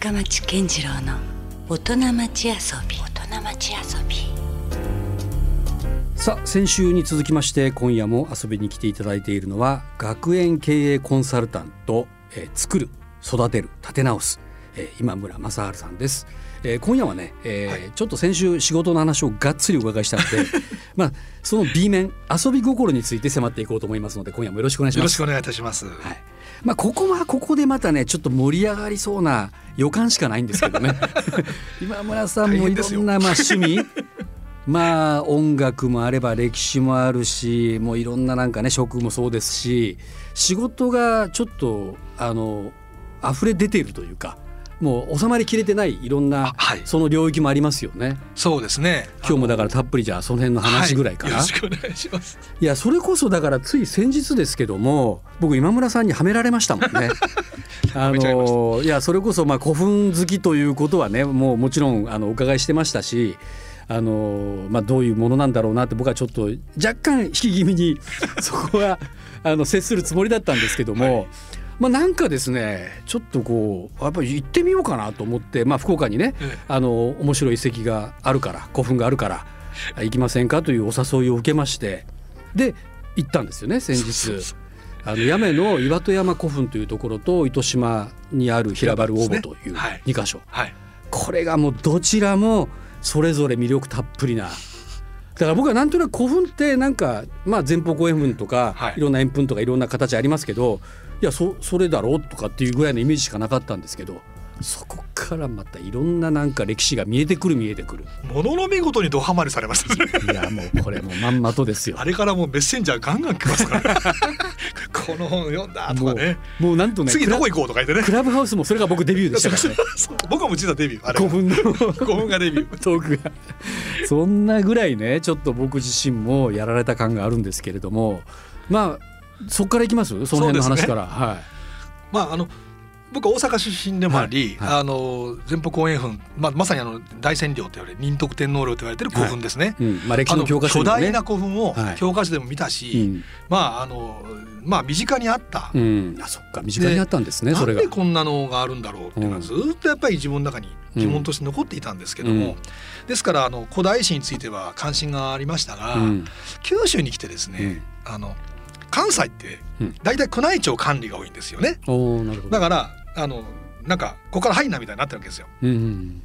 深町健次郎の大人町遊び。大人町遊び。さあ先週に続きまして今夜も遊びに来ていただいているのは学園経営コンサルタント、えー、作る育てる立て直す、えー、今村正治さんです、えー、今夜はね、えーはい。ちょっと先週仕事の話をがっつりお伺いしたので まあその B 面遊び心について迫っていこうと思いますので今夜もよろしくお願いします。よろしくお願いいたします。はいまあ、ここはここでまたねちょっと盛り上がりそうな予感しかないんですけどね。今村さんもいろんなまあ趣味。まあ音楽もあれば歴史もあるしもういろんななんかね職もそうですし仕事がちょっとあの溢れ出ているというかもう収まりきれてないいろんなあはいその領域もありますよね。そうですね。今日もだからたっぷりじゃあその辺の話ぐらいかな。はいよろしくお願いします。いやそれこそだからつい先日ですけども僕今村さんにはめられましたもんね。あのいやそれこそまあ古墳好きということはねもうもちろんあのお伺いしてましたし。あのまあ、どういうものなんだろうなって僕はちょっと若干引き気味にそこはあの接するつもりだったんですけども、まあ、なんかですねちょっとこうやっぱり行ってみようかなと思って、まあ、福岡にねええ。あの面白い遺跡があるから古墳があるからあ行きませんかというお誘いを受けましてで行ったんですよね先日。あの八女の岩戸山古墳というところと糸島にある平原大母というはい2箇所、はい。これがもうどちらもそれぞれ魅力たっぷりなだから僕はなんとなく古墳ってなんかまあ前方後円墳とか、はい。い、ろんな円墳とかいろんな形ありますけどいやそそれだろうとかっていうぐらいのイメージしかなかったんですけどそこからまたいろんななんか歴史が見えてくる見えてくるものの見事にドハマりされました。いやもうこれもうまんまとですよあれからもうメッセンジャーガンガン来ますから。この本読んだとかね。もうなんとね次どこ行こうとか言ってねク。ラブハウスもそれが僕デビューでしたからね 僕はもう実はデビュー。あれ古墳の古墳がデビュー。トークがそんなぐらいねちょっと僕自身もやられた感があるんですけれどもまあそこからいきます？その辺の話から、はいまああの僕は大阪出身でもあり、はいはい。あの前方後円墳、まあまさにあの大仙陵と言われる仁徳天皇陵と言われてる古墳ですね。うん。まあ、歴史の教科書あの巨大な古墳をはい。教科書でも見たし、うん。まああのまあ身近にあった、うん、あそっか。身近にあったんですねそれが。なんで。こんなのがあるんだろうっていうのはずっとやっぱり自分の中に疑問として残っていたんですけども、うん。ですからあの古代史については関心がありましたが、うん。九州に来てですね、あの関西ってうん。大体宮内庁管理が多いんですよね。だからあのなんかここから入んなみたいになってるわけですよ。うん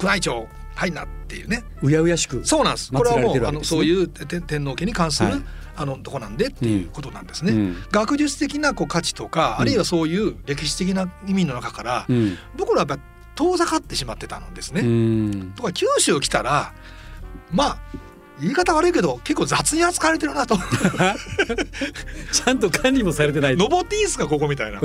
宮内庁入んなっていうね。うん、うやうやしく。そうなんです。これはもうあのそういう天天皇家に関する、はいあのとこなんでっていうことなんですね。うん学術的なこう価値とか、うんあるいはそういう歴史的な意味の中から、うん僕らはやっぱ遠ざかってしまってたのですね。うんとか九州来たらまあ言い方悪いけど結構雑に扱われてるなと。ちゃんと管理もされてない。登っていいですかここみたいな。い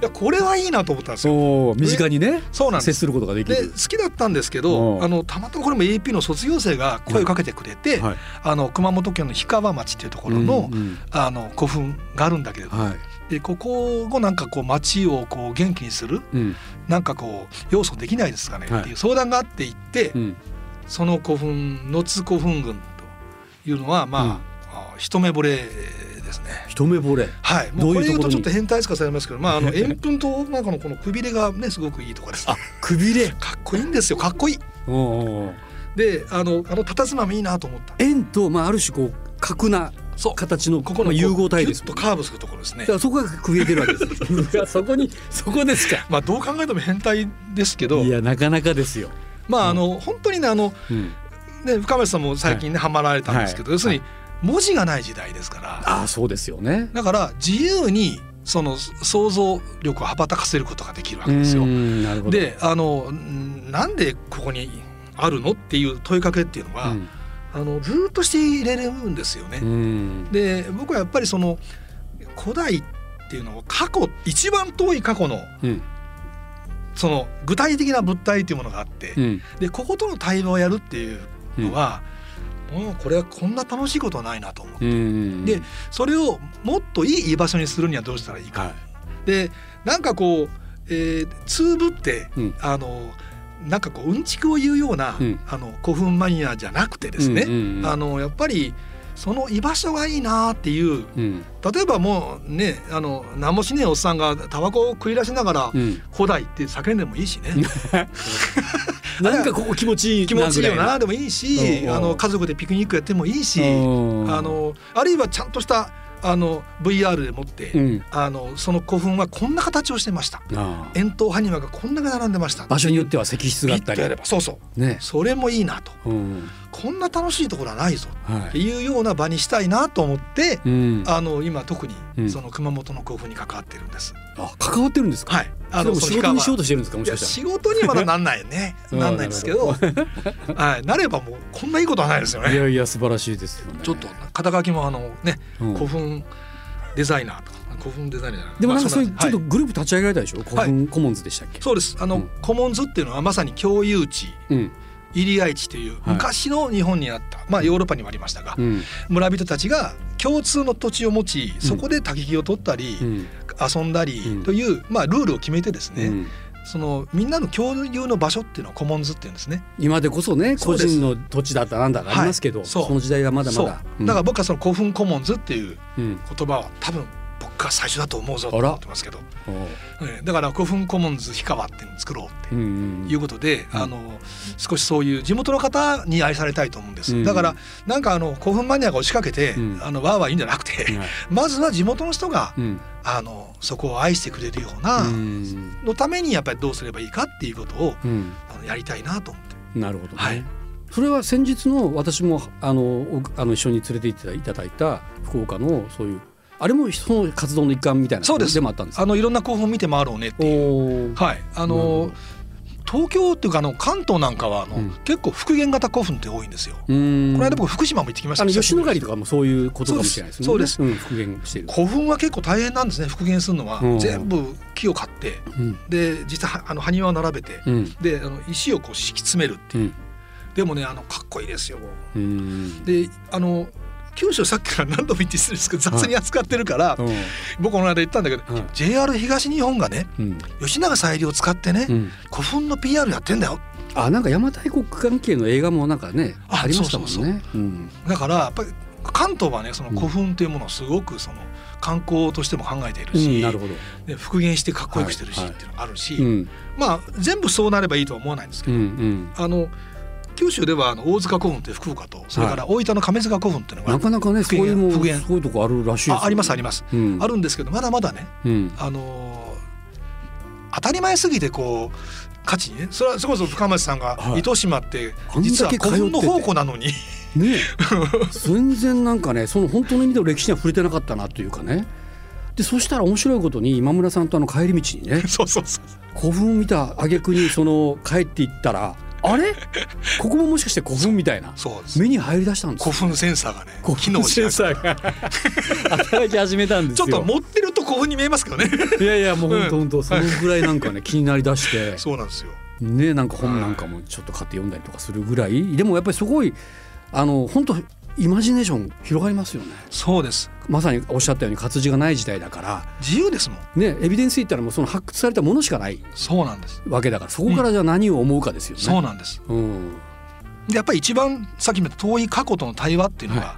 やこれはいいなと思ったんですよ。身近にね接そうなんです。することができで好る。きだったんですけうどん。あのたまたまこれも AP の卒業生が声をかけてくれて、はい。あの熊本県の氷川町っていうところの,、うんうんあの古墳があるんだけれども、はい。でここをなんかこう町をこう元気にするうん。なんかこう要素できないですかねはいっていう相談があって行って、うんその古墳野津古墳群というのはまあ、あ一目惚れですね。一目惚れ。はい、もうこれ言うとちょっと変態化されますけど、まああの 円墳となんかのこのくびれがねすごくいいとかです。あくびれ。かっこいいんですよ、かっこいい。おうおで、あのあの佇まいいなと思った。円とまあある種こう角なそう、形のここのまあ融合体ですギュッとカーブするところですねそこが区切れてるわけです。そこにそこですか。まあどう考えても変態ですけどい、やなかなかですよ。まああの本当にねあのうん。ね深町さんも最近ねハマられたんですけど、はい要するに文字がない時代ですから。ああそうですよね。だから自由にその想像力を羽ばたかせることができるわけですよ。であのんなんでここにあるのっていう問いかけっていうのは、うんあのずっとしていれるんですよね。うんで僕はやっぱりその古代っていうのを過去一番遠い過去のうんその具体的な物体っていうものがあって、うん。でこことの対話をやるっていうのは、もうこれはこんな楽しいことはないなと思う。うんでそれをもっといい居場所にするにはどうしたらいいか。はい。でなんかこう、えー、つぶって、うん。あのなんかこううんちくを言うような、うん。あの古墳マニアじゃなくてですね、うんうんうん。あのやっぱりその居場所がいいなっていううん。例えばもうねあの何もしねえおっさんがタバコを食い出しながらうん「古代」って叫んでもいいしね。なんかここ気持ちいい気持ちいいよなでもいいしあの家族でピクニックやってもいいしうん。あのあるいはちゃんとしたあの VR でもって、うん。あのその古墳はこんな形をしてました。円筒埴輪がこんだけ並んでました。場所によっては石室があったり。そうそう。ね。それもいいなと。うん。こんな楽しいところはないぞ。ってはいいうような場にしたいなと思って、うん。あの今特うん。にその熊本の古墳に関わってるんです。あ関わってるんですか？はい。あの仕事にしようとししてるんですかもしかした仕事にまだなんないよね。うん。なんないんですけど、はい。なればもうこんないいことはないですよね。らいやいや素晴らしいですよね。ちょっと肩書きもあのねうん。古墳デザイナーとか古墳デザイナーでもなんかまあそういうちょっとはい。グループ立ち上げられたでしょ？古墳コモンズでしたっけ？そうです。あの、うん。コモンズっていうのはまさに共有地。うん。入り合い地というはい。昔の日本にあった、まあヨーロッパにもありましたが、うん。村人たちが共通の土地を持ちそこで焚き木を取ったり、うん遊んだりうん。という、まあ、ルールを決めてですね、うん。そのみんなの共有の場所っていうのはコモンズっていうんですね。今でこそね個人の土地だったなんだかありますけどはい。その時代はまだまだ。だから僕はその古墳コモンズっていううん。言葉は多分僕が最初だと思うぞと思ってますけど、だから古墳コモンズ氷川っていうのを作ろうってうんうん。いうことで、うん。あの少しそういう地元の方に愛されたいと思うんです、うん。だからなんかあの古墳マニアが押しかけて、うん。あのわーわーいいんじゃなくて、はい。まずは地元の人が、うん。あのそこを愛してくれるような、うん。のためにやっぱりどうすればいいかっていうことをうん。あのやりたいなと思って。なるほどね、はい。それは先日の私もあのおあの一緒に連れて行っていただいた福岡のそういうあれもその活動の一環みたいなそうです。もあったんですか？あのいろんな古墳見て回ろうねっていう。はい、あのど。東京っていうかあの関東なんかはあの、うん。結構復元型古墳って多いんですよ。この間僕福島も行ってきましたあの吉野ヶ里とかもそういうことかもしれないですね。そうです。うん、復元してる、古墳は結構大変なんですね。復元するのは、うん。全部木を買って。うん。で実際あの埴輪を並べて、うん。であの石をこう敷き詰めるっていう、うん。でもねあのかっこいいですよ。う。ん。であの九州さっきから何度も言って失礼ですけど雑に扱ってるから、うん。僕この間言ったんだけど、はい JR 東日本がねうん。吉永小百合を使ってね、うん。古墳の PR やってんだよ。あなんか邪馬台国関係の映画もなんかねあありましたもんね。だからやっぱり関東はねその古墳っていうものをすごくその観光としても考えているうし、んなるほど、で復元してかっこよくしてるしはいっていうのがあるし、うん。まあ全部そうなればいいとは思わないんですけうど、んうん。あの九州ではあの大塚古墳って福岡とそれから大分の亀塚古復っていうのがなかなかねそういうの復元すごいとこあるらしいですよあありますあります、うん。あるんですけどまだまだねうん。あのー当たり前すぎてこう価値にねそれはそれこそ深町さんがはい。糸島って実は古墳の宝庫なのに。ね。全然なんかねその本当の意味での歴史には触れてなかったなというかね。でそしたら面白いことに今村さんとあの帰り道にね そうそうそう古墳見た挙句にその帰っていったらあれ？ここももしかして古墳みたいな？目に入り出したんですよ古墳センサーがね古機能墳センサーが。働き始めたんですよ。ちょっと持ってると古墳に見えますけどね。いやいやもう本当うん本当そのぐらいなんかね気になりだして。そうなんですよ。ねなんか本なんかもちょっと買って読んだりとかするぐらい。でもやっぱりすごいあの本当イマジネーション広がりますよね。そうです。まさにおっしゃったように活字がない時代だから。自由ですもん。ねエビデンス言ったらもうその発掘されたものしかないそうなんです。わけだから。そこからじゃあ何を思うかですよね。そうなんです。うん。でやっぱり一番さっきも言った遠い過去との対話っていうのは、は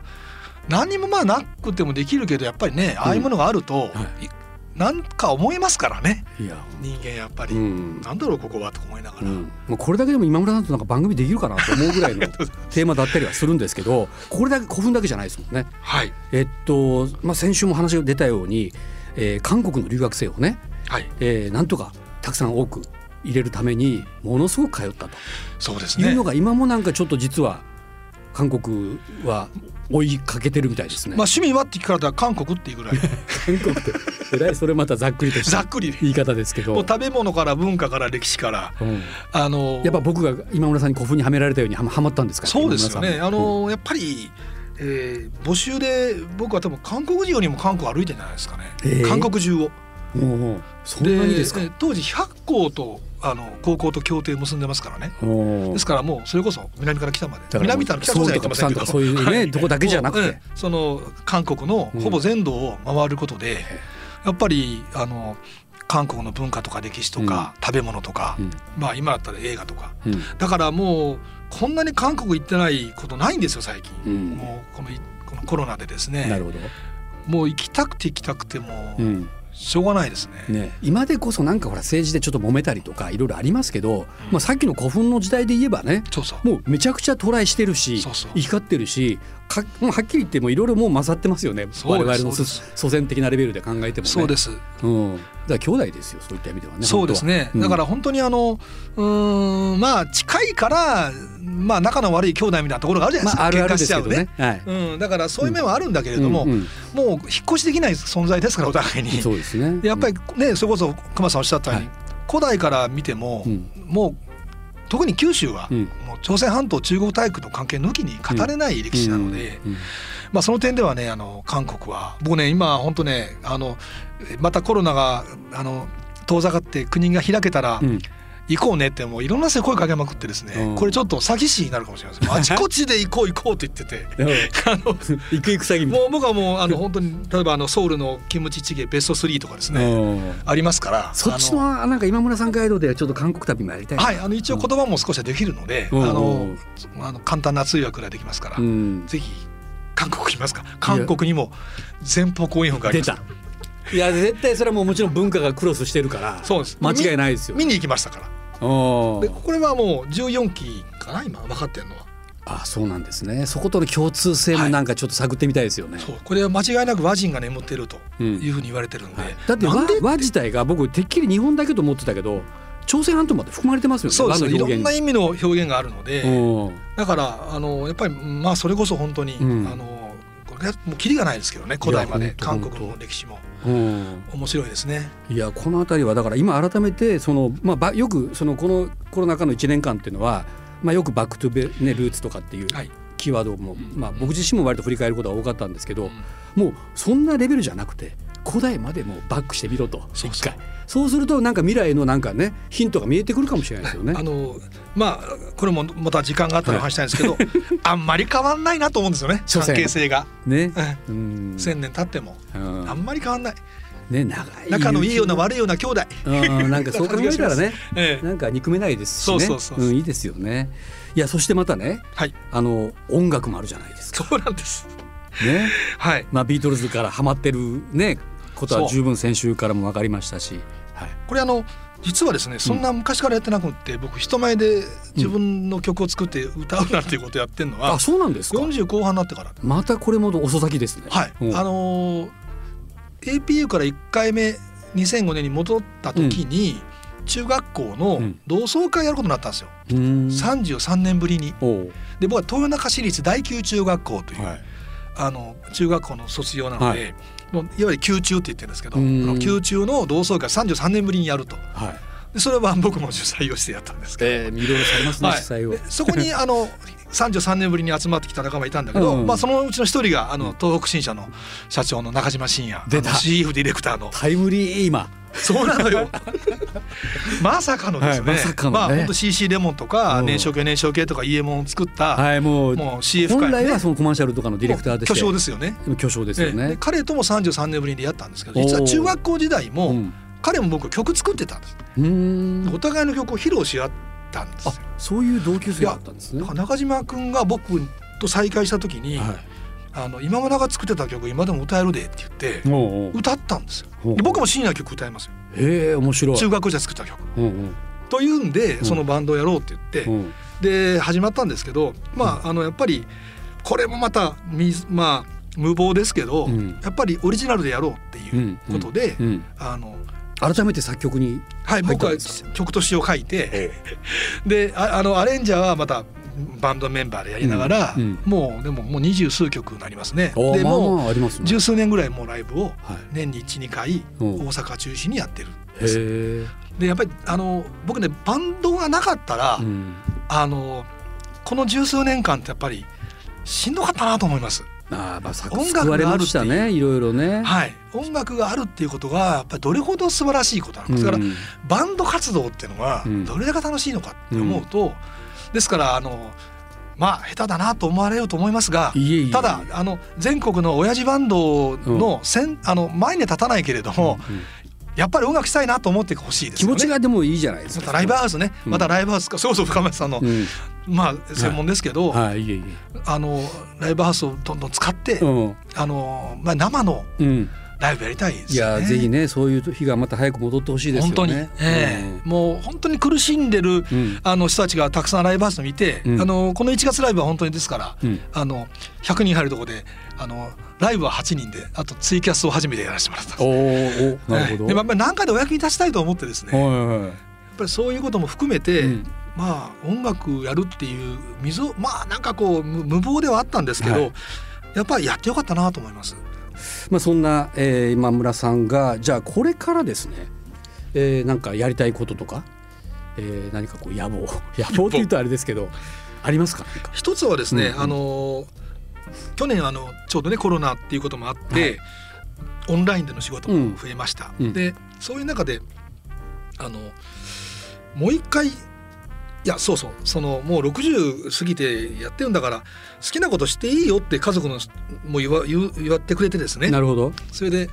何にもまあなくてもできるけどやっぱりねああいうものがあると、はいなんか思いますからね。いや。人間やっぱり、うん。なんだろうここはとか思いながら、うん、もうこれだけでも今村さんとなんか番組できるかなと思うぐらいの テーマだったりはするんですけどこれだけ古墳だけじゃないですもんね。はい。えっと、まあ、先週も話が出たように、えー韓国の留学生をね、はい。えーなんとかたくさん多く入れるためにものすごく通ったと。そうですね。いうのが今もなんかちょっと実は韓国は追いかけてるみたいですね。まあ趣味はって聞かれたら韓国っていうぐらい。韓国ってえらいそれまたざっくりとしたざっくり。言い方ですけど。食べ物から文化から歴史から。うん。あのやっぱ僕が今村さんに古墳にはめられたようにはまったんですか？そうですよね。今村さんあの、やっぱりえー募集で僕は多分韓国人よりも韓国歩いてんじゃないですかね、えー。韓国中を。もうそんなにですか？えー当時100校とあの高校と協定結んでますからね。ですからもうそれこそ南から北まで。だから南から北までは行そういうねとこだけじゃなくて。その韓国のほぼ全土を回ることで、やっぱりあの韓国の文化とか歴史とか、食べ物とか、うん。まあ今だったら映画とか。うん。だからもうこんなに韓国行ってないことないんですよ最近、うん。もうこのいここのコロナでですね。なるほど、もう行きたくて行きたくてもうんしょうがないですね。ね、今でこそなんかほら政治でちょっと揉めたりとかいろいろありますけど、まあ、さっきの古墳の時代で言えばねそうそう。もうめちゃくちゃトライしてるしそうそう。生き交ってるしかもうはっきり言ってもいろいろもう混ざってますよね。我々の祖先的なレベルで考えてもね。そうです。うん、だ兄弟ですよそういった意味ではねそうですね、本当は。だから本当にあのうーんまあ近いからまあ仲の悪い兄弟みたいなところがあるじゃうんないまですか、ああるあるですけどね。はい。うん、だからそういう面はあるんだけれども、うんうん。もう引っ越しできない存在ですからお互いに。そうですね。やっぱりねそれこそ熊さんおっしゃったように、はい。古代から見ても、うん。もう特に九州は、うん。もう朝鮮半島中国大陸の関係抜きに語れない歴史なので、うん。うん。まあ、その点ではねあの韓国は僕ね今本当ねあのまたコロナがあの遠ざかって国が開けたら、うん。行こうねってもういろんな人に声かけまくってですね、うん。これちょっと詐欺師になるかもしれません。あちこちで行こう行こうって言っててあの行く行く先みたいもう僕はもうあの本当に例えばあのソウルのキムチチゲベスト3とかですな、ね、うん。ありますからそっちあののなんか今村さんガイドでちょっと韓国旅もやりたいなはいあの一応言葉も少しはできるので、うん。あのうんあの簡単な通訳ができますから、うん。ぜひ韓国行きますか？韓国にも前方後円墳があり出ます。たいや絶対それはもうもちろん文化がクロスしてるからそうです。間違いないですよ。見に行きましたから。おでこれはもう14期かな今分かってるのは。あそうなんですね。そことの共通性もなんかちょっと探ってみたいですよね、そう。これは間違いなく和人が眠っているとうん。いうふうに言われてるんで、はい。だって和和自体が僕てっきり日本だけと思ってたけど朝鮮半島まで含まれてますよね。そうですいろんな意味の表現があるので。うんだからあのやっぱりまあそれこそ本当に、うん。あのこれはもうキリがないですけどね古代まで韓国の歴史も。うん。面白いですね。いやこの辺りはだから今改めてその、まあば、よくそのこのコロナ禍の1年間っていうのは、まあ、よく back to be、ね、ルーツとかっていうはい。キーワードも、まあ、僕自身も割と振り返ることが多かったんですけど、うん。もうそんなレベルじゃなくて古代までもうバックしてみろとそうそう。一回そうするとなんか未来のなんかねヒントが見えてくるかもしれないですよね。あ。のまあこれもまた時間があったら話したいんですけど、あんまり変わんないなと思うんですよね。関係性が、ね、ううん。千年経ってもうん。あんまり変わんない。ね長い仲のいいようない悪いような兄弟。うんなんかそう 考えたらね ええ。なんか憎めないですしね。いいですよね。いやそしてまたねはい。あの音楽もあるじゃないですか。そうなんです。ね。はい。まあ、ビートルズからハマってる、ね、ことは十分先週からも分かりましたし、はい、これあの実はですねそんな昔からやってなくって、僕人前で自分の曲を作って歌うなんていうことやってるのはあそうなんですか。40後半になってから。またこれも遅咲きですね。はい、うん。あのー APU から1回目2005年に戻った時に、中学校のうん。同窓会やることになったんですよ、うーん33年ぶりに。で僕は豊中市立第九中学校という、はい。あの中学校の卒業なので、はいもういわゆる宮中って言ってるんですけど、宮中の同窓会33年ぶりにやると。はい。でそれは僕も主催をしてやったんですけど、えー、されますね、はい。主催を。で。そこに あの33年ぶりに集まってきた仲間いたんだけど、うん。まあ、そのうちの一人があの東北新社の社長の中島信也出た。CF ディレクターの。タイムリー今そうなのよ。まさかのですね,、はいまさかのね。まあ本当 CC レモンとかうん。燃焼系燃焼系とか EM を作った、はいもうもう CF 本界のね。来はそのコマーシャルとかのディレクターとして巨匠ですよね。巨匠ですよええ。ねで。彼とも33年ぶりにやったんですけど実は中学校時代も、うん。彼も僕曲作ってたんです、お互いの曲を披露し合ったんですそういう同級生だったんですね。中島君が僕と再会した時に、はいあの今村が作ってた曲今でも歌えるでって言っておうおう。歌ったんですよ。ほうで僕も深夜曲歌いますよ。へえ面白い。中学校時代作った曲。うんうん。というんでん。そのバンドをやろうって言って、うん。で始まったんですけどまああのやっぱりこれもまたみまあ無謀ですけど、うん。やっぱりオリジナルでやろうっていうことで、うん。あの改めて作曲にはい僕は曲と詩を書いて でああのアレンジャーはまたバンドメンバーでやりながら、うんうんもうでももう二十数曲になりますね。でも。十数年ぐらいもうライブをはい年に12回うん大阪中心にやってる。へえ。でやっぱりあの僕ねバンドがなかったら、うんあのこの十数年間ってやっぱりしんどかったなと思います。ああまあ作音楽があるってねいろいろね。はい、音楽があるっていうことがやっぱりどれほど素晴らしいことなのか、だからうんバンド活動っていうのがうんどれだけ楽しいのかって思うと、ですからあのまあ下手だなと思われようと思いますがただあの全国の親父バンドのせん、あの前に立たないけれども、うんやっぱり音楽したいなと思ってほしいですよね。気持ちがでもいいじゃないですか。またライブハウスね、うん。またライブハウスか。それこそ深町さんのうん。まあ専門ですけど、はい。あのライブハウスをどんどん使って、えうん。あのまあ生のうんライブやりたいですい。やぜひねそういう日がまた早く戻ってほしいですよね。本当に、ええ。もう本当に苦しんでるうん。あの人たちがたくさんライブハウスを見て、うん。あのこの1月ライブは本当にですから、うん。あの100人入るところであのライブは8人であとツイキャスを初めてやらせてもらったおーおなるほど。ええ。でもやっぱり何かでお役に立ちたいと思ってですね、やっはいはい。はいぱりそういうことも含めて、うん。まあ音楽やるっていう溝まあなんかこう無無謀ではあったんですけど、はい。やっぱりやってよかったなと思います。まあ、そんな、えー、今村さんがじゃあこれからですね、えー、なんかやりたいこととか、えー、何かこう野望 野望って言うとあれですけどありますか？一つはですね、うんうん。あの去年あのちょうどねコロナっていうこともあって、はい。オンラインでの仕事も増えました。うん。でそういう中であのもう一回いやそうそう。そのもう60過ぎてやってるんだから好きなことしていいよって家族のも言わ言う言わってくれてですね。なるほど、それで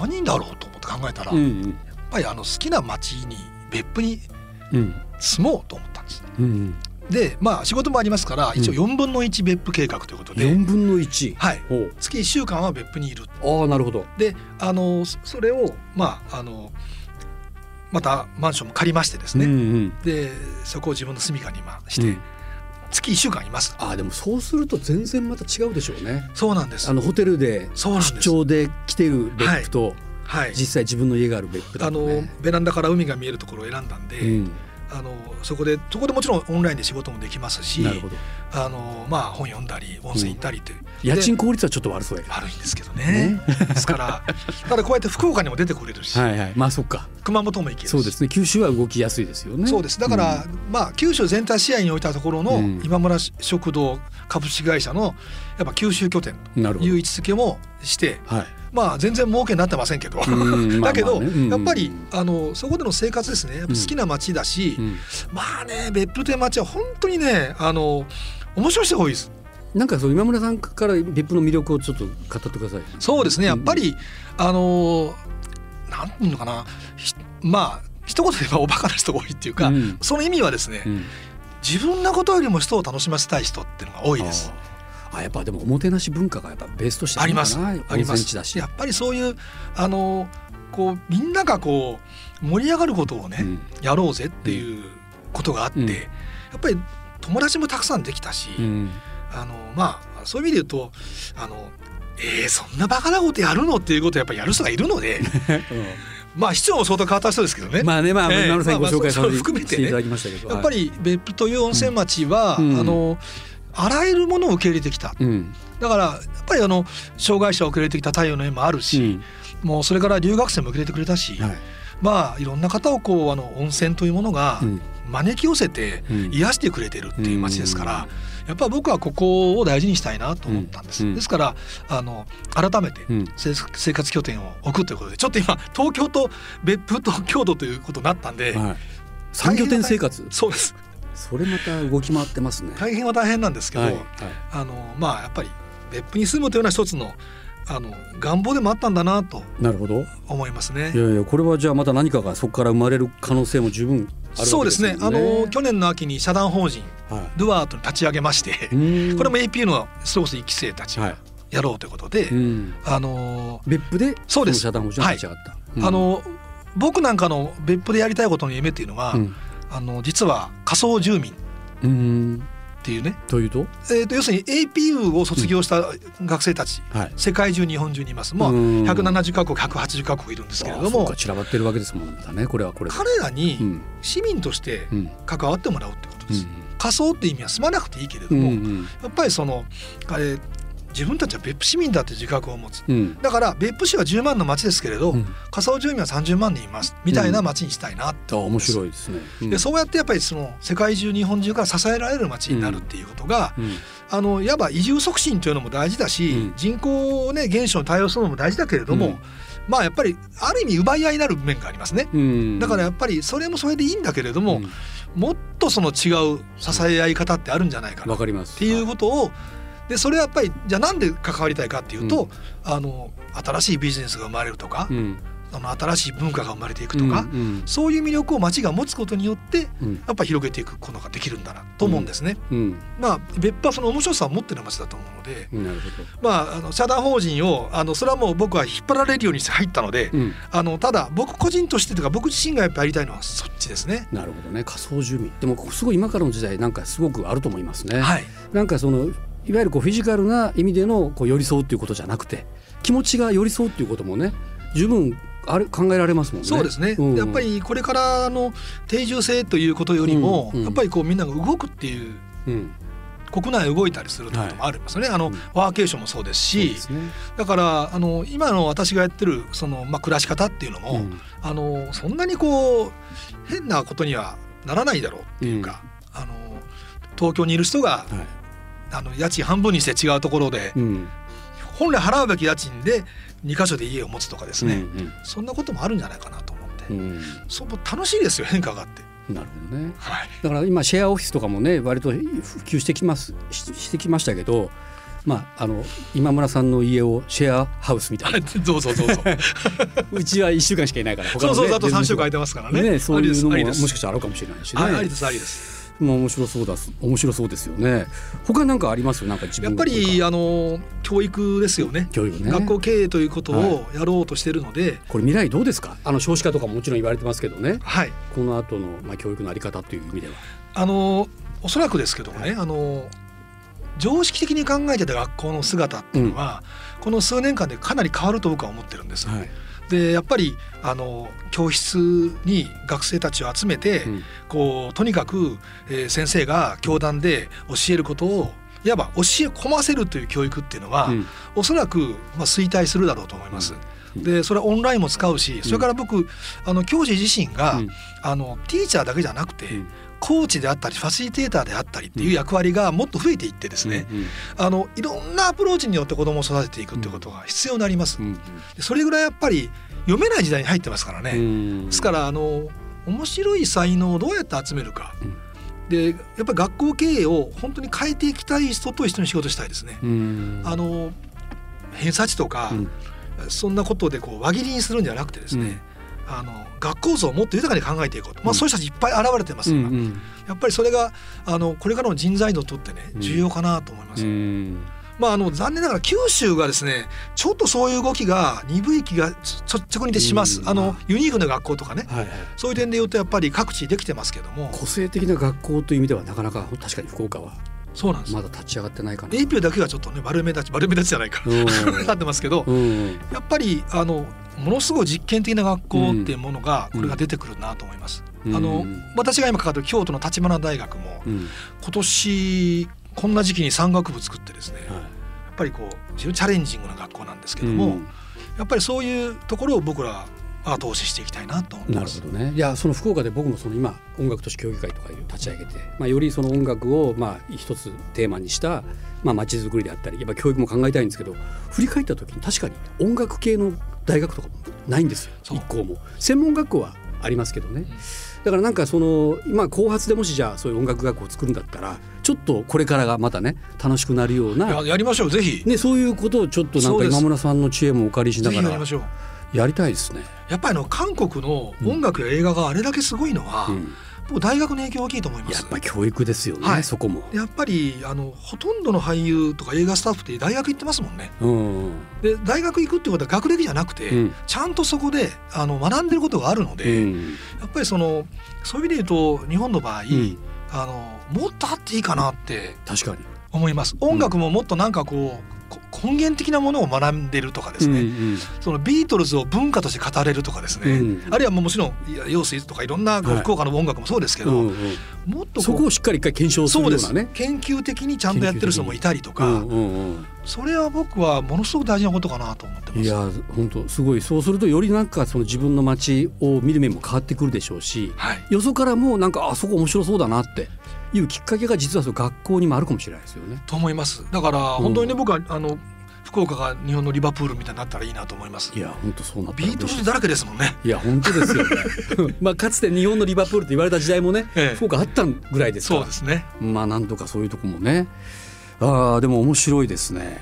何だろうと思って考えたら、うんやっうんぱりあの好きな町に別府にうん。住もうと思ったんです。うん、でまあ仕事もありますから一応4分の1別府計画ということで、4分の1はい。月1週間は別府にいるああなるほど。であのそそれをまああのまたマンションも借りましてですね、うんうん。でそこを自分の住処に今して、うん。月1週間います。ああでもそうすると全然また違うでしょうね。そうなんです。あのホテルで出張で来てる別府と、はい。実際自分の家がある別府だあのとねベランダから海が見えるところを選んだんで、うん、あのそこでそこでもちろんオンラインで仕事もできますしなるほど。あのまあ本読んだり温泉行ったりという、家賃効率はちょっと悪そうや。けど悪いんですけどね。ですからただこうやって福岡にも出てこれるし、はいはい。まあそっか。熊本も行けるし。そうですね。九州は動きやすいですよね。そうです。だから、まあ九州全体視野に置いたところのうん。今村食堂株式会社のやっぱ九州拠点という位置づけもしてはい。まあ全然儲けになってませんけど、だけど、やっぱりあのそこでの生活ですね。やっぱ好きな街だし、うん。まあね別府という街は本当にねあの面白い人が多いです。なんかそう今村さんから別府の魅力をちょっと語ってください。そうですね。やっぱり、あのなんていうのかな。ひまあ一言で言えばおバカな人が多いっていうか、うん。その意味はですね、うん自分のことよりも人を楽しませたい人っていうのが多いです。あやっぱでもおもてなし文化がやっぱベースとしてあります。なあります。やっぱりそういうあのこうみんながこう盛り上がることをね、うん。やろうぜっていうことがあって、うん。やっぱり友達もたくさんできたし、うん。あのまあそういう意味で言うとあのえー、そんなバカなことやるのっていうことをやっぱりやる人がいるので まあ市長も相当変わった人ですけどね。まあねまあええ。今村さんにご紹介させていただきましたけど。やっぱり別府という温泉町は、うん。あのあらゆるものを受け入れてきた。だからやっぱりあの障害者を受け入れてきた太陽の絵もあるし、もうそれから留学生も受け入れてくれたし、はい。まあいろんな方をこうあの温泉というものがうん。招き寄せてうん。癒してくれてるっていう街ですから、やっぱり僕はここを大事にしたいなと思ったんです。うん。ですからあの改めてうん。生生活拠点を置くということでちょっと今東京と別府と京都ということになったんで、はい。三拠点生活？そうです。それまた動き回ってますね。大変は大変なんですけど、はい。はい。あのまあやっぱり別府に住むというのは一つのあの願望でもあったんだなとなるほど。思いますね。い。やいやこれはじゃあまた何かがそこから生まれる可能性も十分あるわけですよそうですね。あの去年の秋に社団法人はドゥアートに立ち上げまして、これも AP のソース1期生たちはがやろうということで、いうん。あの別府でそうです。の社団法人が立ち上がった。うん。あの僕なんかの別府でやりたいことの夢っていうのは、うん。あの実は仮想住民っうんていうね、というと？えー、と要するに APU を卒業した学生たち、はい。世界中日本中にいます。まあうん。170カ国180カ国いるんですけれども散らばってるわけですもんねこれはこれで。彼らにうん。市民としてうん。関わってもらうってことです。うん仮想って意味は住まなくていいけれどうんも、うん。やっぱりそのあれ自分たちは別府市民だって自覚を持つ。うん。だから別府市は10万の町ですけれど、うん。仮想住民は30万人います。みたいな町にしたいなってうんです白いですね。うん。でそうやってやっぱりその世界中日本中から支えられる町になるっていうことが、うん。あのいわば移住促進というのも大事だし、うん。人口、ね、減少に対応するのも大事だけれども、うん。まあやっぱりある意味奪い合いになる面がありますね。うん。だからやっぱりそれもそれでいいんだけれども、うん。もっとその違う支え合い方ってあるんじゃないかな。っわかります。ていうことをでそれはやっぱりじゃあなんで関わりたいかっていうと、あの新しいビジネスが生まれるとか、うん。あの新しい文化が生まれていくとか、うんうん。そういう魅力を町が持つことによってうん。やっぱ広げていくことができるんだなと思うんですね。うん。まあ別府はその面白さを持ってる町だと思うので、まああの社団法人をあのそれはもう僕は引っ張られるようにして入ったので、あのただ僕個人としてというか僕自身がやっぱやりたいのはそっちですね。なるほどね。仮想住民。でもすごい今からの時代なんかすごくあると思いますね、はい。なんかそのいわゆるこうフィジカルな意味でのこう寄り添うっていうことじゃなくて気持ちが寄り添うっていうこともね十分ある考えられますもんね。そうですね、うん。やっぱりこれからの定住性ということよりも、うんうん。やっぱりこうみんなが動くっていううん、国内動いたりするってこともありますよね、あのうん。ワーケーションもそうですしね。だからあの今の私がやってるその、まあ、暮らし方っていうのも、うん。あのそんなにこう変なことにはならないだろうっていうか、あの東京にいる人がはいあの家賃半分にして違うところで、うん本来払うべき家賃で2箇所で家を持つとかですね、うんそんなこともあるんじゃないかなと思って、うんそう楽しいですよ変化があって。なるほどね。はいだから今シェアオフィスとかもね割と普及してきますししてきましたけど、まああの今村さんの家をシェアハウスみたいな。どうぞどうぞ。うちは一週間しかいないから。他のねそうそうあと三週間空いてますからね。ねそういうのももしかしたらあるかもしれないしね。ありですありです。まあ面白そうだす面白そうですよね。他なんかあります？よなんか自やっぱりあの教育ですよね。教育ね。学校経営ということをやろうとしてるので、これ未来どうですか？あの少子化とかももちろん言われてますけどね。はい。この後のまあ教育のあり方という意味では。あのおそらくですけどもね、あの常識的に考えてた学校の姿っていうのは、この数年間でかなり変わると僕は思ってるんです。はい。でやっぱりあの教室に学生たちを集めて、うん。こうとにかく、えー先生が教壇で教えることをいわば教え込ませるという教育っていうのは、うん。おそらく、まあ、衰退するだろうと思います。でそれはオンラインも使うしそれから僕、あの教師自身が、うん。あのティーチャーだけじゃなくて、うんコーチであったりファシリテーターであったりっていう役割がもっと増えていってですね、うんあのいろんなアプローチによって子どもを育てていくってことが必要になります。うんでそれぐらいやっぱり読めない時代に入ってますからね。うん。ですからあの面白い才能をどうやって集めるか、うん。でやっぱり学校経営を本当に変えていきたい人と一緒に仕事したいですね。うん。あの偏差値とか、うん。そんなことでこう輪切りにするんじゃなくてですね、あの学校像をもっと豊かに考えていこうと、まあ、うん。そういう人たちいっぱい現れてます今、うんうん。やっぱりそれがあのこれからの人材像にとってねうん。重要かなと思います。うん。まああの残念ながら九州がですねちょっとそういう動きが鈍い気がちょ率直にでします。うん。あのユニークな学校とかね。はいはい。そういう点で言うとやっぱり各地できてますけども。個性的な学校という意味ではなかなか確かに福岡はそうなんです。まだ立ち上がってないかな。AP だけがちょっとね悪目立ち悪目立ちじゃないかうん。なってますけどうん。やっぱりあのものすごい実験的な学校っていうものがこれが出てくるなと思います。うん。あの私が今かかってる京都の立花大学もうん。今年こんな時期に山岳部作ってですねやはっぱりこう非常にチャレンジングな学校なんですけいども、うん。やっぱりそういうところを僕らは後押ししていきたいなとなる。ほどね。いやその福岡で僕もその今音楽都市協議会とかいう立ち上げて、まあ、よりその音楽をまあ一つテーマにしたまあ街づくりであったりやっぱ教育も考えたいんですけど振り返った時に確かに音楽系の大学とかもないんですよ。一校も。専門学校はありますけどね、だからなんかその今後発でもしじゃあそういう音楽学校を作るんだったらちょっとこれからがまたね楽しくなるようなややりましょうぜひ、ね、そういうことをちょっとなんか今村さんの知恵もお借りしなぜがら。ひやりましょう。やりたいですね。やっぱりあの韓国の音楽や映画があれだけすごいのは、うん僕大学の影響大きいと思います。やっぱり教育ですよね、はいそこも。やっぱりあのほとんどの俳優とか映画スタッフって大学行ってますもんね。うんで大学行くってことは学歴じゃなくて、うんちゃんとそこであの学んでることがあるのうで、んやっぱりそのそういう意味で言うと日本の場合、うんあのもっとあっていいかなって確かに。思います。音楽ももっとなんかこうこ根源的なものを学んでるとかですね、うんそのビートルズを文化として語れるとかですね、うん。あるいはもちろん陽水とかいろんな福岡の音楽もそうですけど、うんうん。もっとそこをしっかり一回検証するようなね。研究的にちゃんとやってる人もいたりとか、うんうんそれは僕はものすごく大事なことかなと思ってうん、ます。いや本当すごい。そうするとよりなんかその自分の街を見る目も変わってくるでしょうしはい、よそからもなんかあそこ面白そうだなっていうきっかけが実はその学校にもあるかもしれないですよね。と思います。だから本当にね、僕はあの福岡が日本のリバプールみたいになったらいいなと思いますい。や本当そうなビートルズだらけですもんね。いや本当ですよね。まあかつて日本のリバプールと言われた時代もね、ええ福岡あったぐらいですから。そうですね。まあなんとかそういうとこもね。ああでも面白いですね。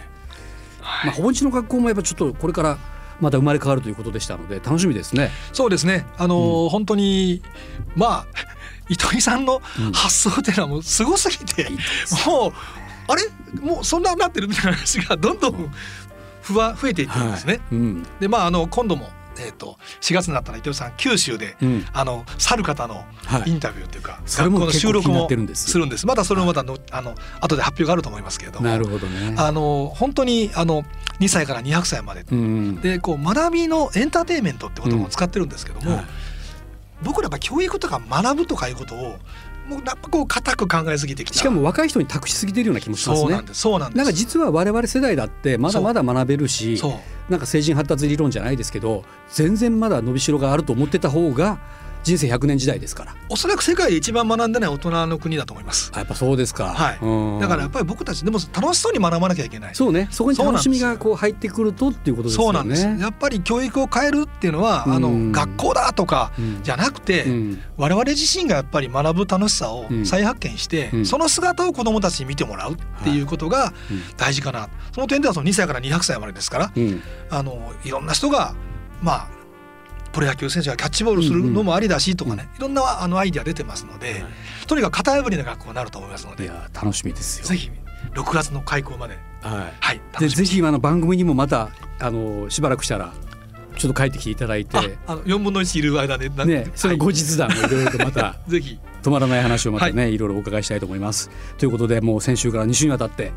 まあ本地の学校もやっぱちょっとこれからまた生まれ変わるということでしたので楽しみですね。そうですねあのー、うん、本当にまあ糸井さんの発想っていうのはもうすごすぎて、うん、もうあれ？もうそんななってるみたいな話がどんどん増えていってるんですね。はい。うん、でまああの今度もえーと、4月になったら伊藤さん九州で、うん、あの去る方のインタビューっていうか、はい、学校の収録もするんです。またそれもまたの、はい、あの後で発表があると思いますけれど。もなるほどね。あの本当にあの2歳から200歳まで、うん、でこう学びのエンターテインメントってことも使ってるんですけども、うんはい、僕らが教育とか学ぶとかいうことをもうやっぱこう固く考えすぎてきた。しかも若い人に託しすぎてるような気もしますね。そうなんです。そうなんです。なんか実は我々世代だってまだまだ学べるしなんか成人発達理論じゃないですけど全然まだ伸びしろがあると思ってた方が人生100年時代ですから。おそらく世界で一番学んでない大人の国だと思います。やっぱそうですか。はい。だからやっぱり僕たちでも楽しそうに学ばなきゃいけない。そうね。そこに楽しみがこう入ってくるとっていうことですよね。そうなんですやっぱり教育を変えるっていうのはあの学校だとかじゃなくて我々自身がやっぱり学ぶ楽しさを再発見してその姿を子どもたちに見てもらうっていうことが大事かな。その点ではその2歳から200歳までですからあのいろんな人がまあプロ野球選手がキャッチボールするのもありだしとかね、いろんなあのアイディア出てますので、とにかく型破りな学校になると思いますので。いや楽しみですよぜひ6月の開校まで。はい、はい、でぜひあの番組にもまたあのしばらくしたらちょっと帰ってきていただいて。あの4分の1いる間でねその後日談をいろいろとまた。ぜひ。止まらない話をまたね、はい、いろいろお伺いしたいと思います。ということでもう先週から2週にわたって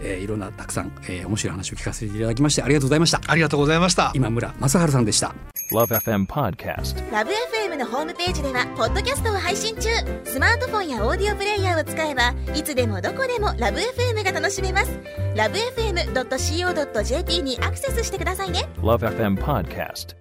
えー、いろんなたくさん、えー、面白い話を聞かせていただきましてありがとうございました。ありがとうございました。今村正治さんでした。LoveFM Podcast. LoveFM のホームページではポッドキャストを配信中。スマートフォンやオーディオプレイヤーを使えばいつでもどこでも LoveFM が楽しめます。LoveFM.co.jp にアクセスしてくださいね。LoveFM Podcast